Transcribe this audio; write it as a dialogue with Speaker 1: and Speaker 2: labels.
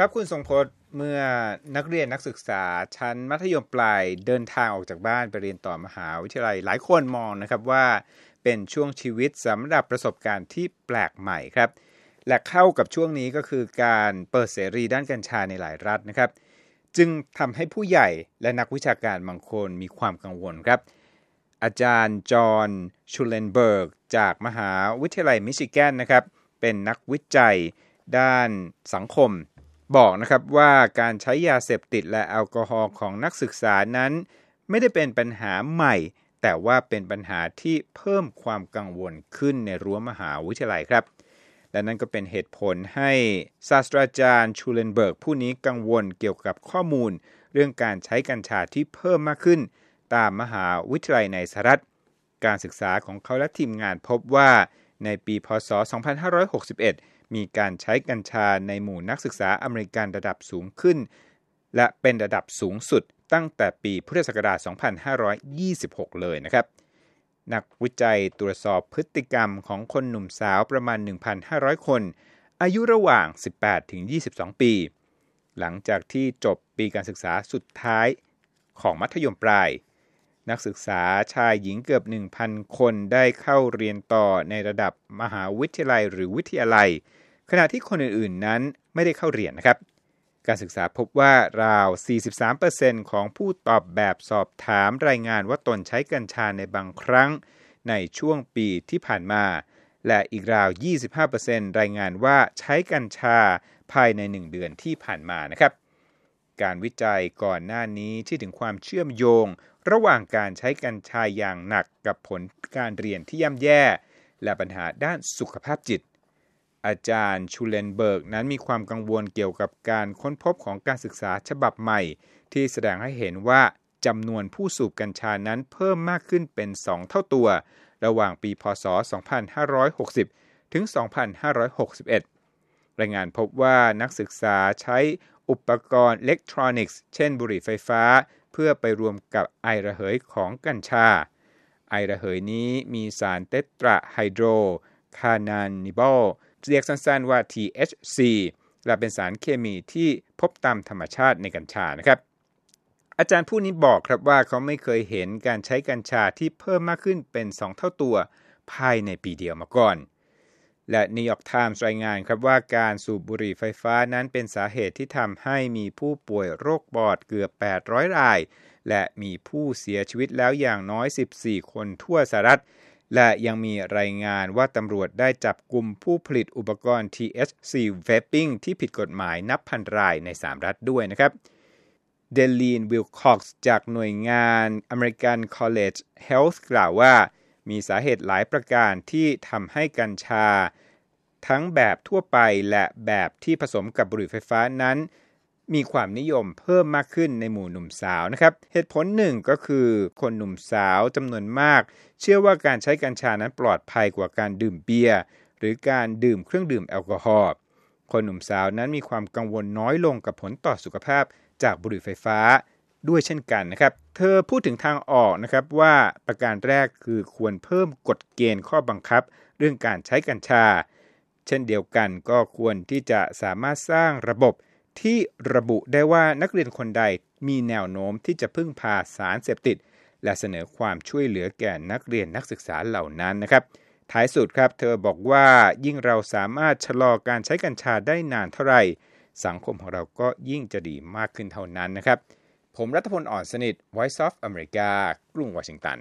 Speaker 1: ครับคุณทรงพจน์เมื่อนักเรียนนักศึกษาชั้นมัธยมปลายเดินทางออกจากบ้านไปเรียนต่อมหาวิทยาลัยหลายคนมองนะครับว่าเป็นช่วงชีวิตสำหรับประสบการณ์ที่แปลกใหม่ครับ และเข้ากับช่วงนี้ก็คือการเปิดเสรีด้านกัญชาในหลายรัฐนะครับ จึงทำให้ผู้ใหญ่และนักวิชาการบางคนมีความกังวลครับ อาจารย์จอห์นชูเลนเบิร์กจากมหาวิทยาลัยมิชิแกนนะครับเป็นนักวิจัยด้านสังคม บอกนะครับว่าการใช้ยาเสพติดและแอลกอฮอล์ของนักศึกษานั้น ไม่ได้เป็นปัญหาใหม่ แต่ว่าเป็นปัญหาที่เพิ่มความกังวลขึ้นในรั้วมหาวิทยาลัยครับ และนั่นก็เป็นเหตุผลให้ศาสตราจารย์ชูเลนเบิร์กผู้นี้กังวลเกี่ยวกับข้อมูล เรื่องการใช้กัญชาที่เพิ่มมากขึ้น ตามมหาวิทยาลัยในสหรัฐ การศึกษาของเขาและทีมงานพบว่า ในปีพศ 2561 มีการใช้กัญชาในหมู่นักศึกษาอเมริกันระดับสูงขึ้น และเป็นระดับสูงสุดตั้งแต่ปีพุทธศักราช 2526 เลยนะครับ นักวิจัยตรวจสอบพฤติกรรมของคนหนุ่มสาวประมาณ 1,500 คน อายุระหว่าง 18 ถึง 22 ปี หลังจากที่จบปีการศึกษาสุดท้ายของมัธยมปลาย นักศึกษาชายหญิงเกือบ 1,000 คนได้เข้าเรียนต่อในระดับมหาวิทยาลัยหรือวิทยาลัย ขณะที่คนอื่นๆนั้นไม่ได้เข้าเรียนนะครับ การศึกษาพบว่าราว 43%ของผู้ตอบแบบสอบถามรายงานว่าตนใช้กัญชาในบางครั้งในช่วงปีที่ผ่านมา และอีกราว 25%รายงานว่าใช้กัญชาภายใน 1 เดือนที่ผ่านมานะครับ การวิจัยก่อนหน้านี้ที่ถึงความเชื่อมโยง ระหว่างการใช้กัญชาอย่างหนักกับผลการเรียนที่ย่ำแย่ และปัญหาด้านสุขภาพจิต อาจารย์ชูเลนเบิร์กนั้นมีความกังวลเกี่ยวกับการค้นพบของการศึกษาฉบับใหม่ ที่แสดงให้เห็นว่าจำนวนผู้สูบกัญชานั้นเพิ่มมากขึ้นเป็น 2 เท่าตัว ระหว่างปีพศ 2560 ถึง 2561 รายงานพบว่านักศึกษาใช้อุปกรณ์อิเล็กทรอนิกส์ เช่นบุหรี่ไฟฟ้า เพื่อไปรวมกับไอระเหยของกัญชา ไอระเหยนี้มีสารเตตราไฮโดรแคนนาบินอลเรียกสั้นๆว่า THC และเป็นสารเคมีที่พบตามธรรมชาติในกัญชานะครับ อาจารย์ผู้นี้บอกครับว่าเขาไม่เคยเห็นการใช้กัญชาที่เพิ่มมากขึ้นเป็น 2 เท่าตัวภายในปีเดียวมาก่อน และนิวยอร์กไทม์รายงานครับว่าการสูบบุหรี่ไฟฟ้านั้นเป็นสาเหตุที่ทำให้มีผู้ป่วยโรคปอดเกือบ 800 ราย และมีผู้เสียชีวิตแล้วอย่างน้อย 14 คนทั่วสหรัฐ และยังมีรายงานว่าตำรวจได้จับกลุ่มผู้ผลิตอุปกรณ์ THC vaping ที่ผิดกฎหมายนับพันรายใน 3 รัฐด้วยนะครับเดลีนวิลคอกซ์จากหน่วยงาน American College Health กล่าวว่า มีสาเหตุหลายประการที่ทำให้กัญชา ทั้งแบบทั่วไปและแบบที่ผสมกับบุหรี่ไฟฟ้านั้น มีความนิยมเพิ่มมากขึ้นในหมู่หนุ่มสาวนะครับ เหตุผลหนึ่งก็คือคนหนุ่มสาวจำนวนมาก เชื่อว่าการใช้กัญชานั้นปลอดภัยกว่าการดื่มเบียร์หรือการดื่มเครื่องดื่มแอลกอฮอล์คนหนุ่มสาวนั้นมีความกังวลน้อยลงกับผลต่อสุขภาพจากบุหรี่ไฟฟ้า ด้วยเช่นกันนะครับ เธอพูดถึงทางออกนะครับว่าประการแรกคือควรเพิ่มกฎเกณฑ์ข้อบังคับ เรื่องการใช้กัญชา เช่นเดียวกันก็ควรที่จะสามารถสร้างระบบที่ระบุได้ว่านักเรียนคนใดมีแนวโน้มที่จะพึ่งพาสารเสพติด และเสนอความช่วยเหลือแก่นักเรียนนักศึกษาเหล่านั้นนะครับ ท้ายสุดครับ เธอบอกว่ายิ่งเราสามารถชะลอการใช้กัญชาได้นานเท่าไหร่ สังคมของเราก็ยิ่งจะดีมากขึ้นเท่านั้นนะครับ ผมรัฐพลอ่อนสนิท Voice of America กรุงวอชิงตัน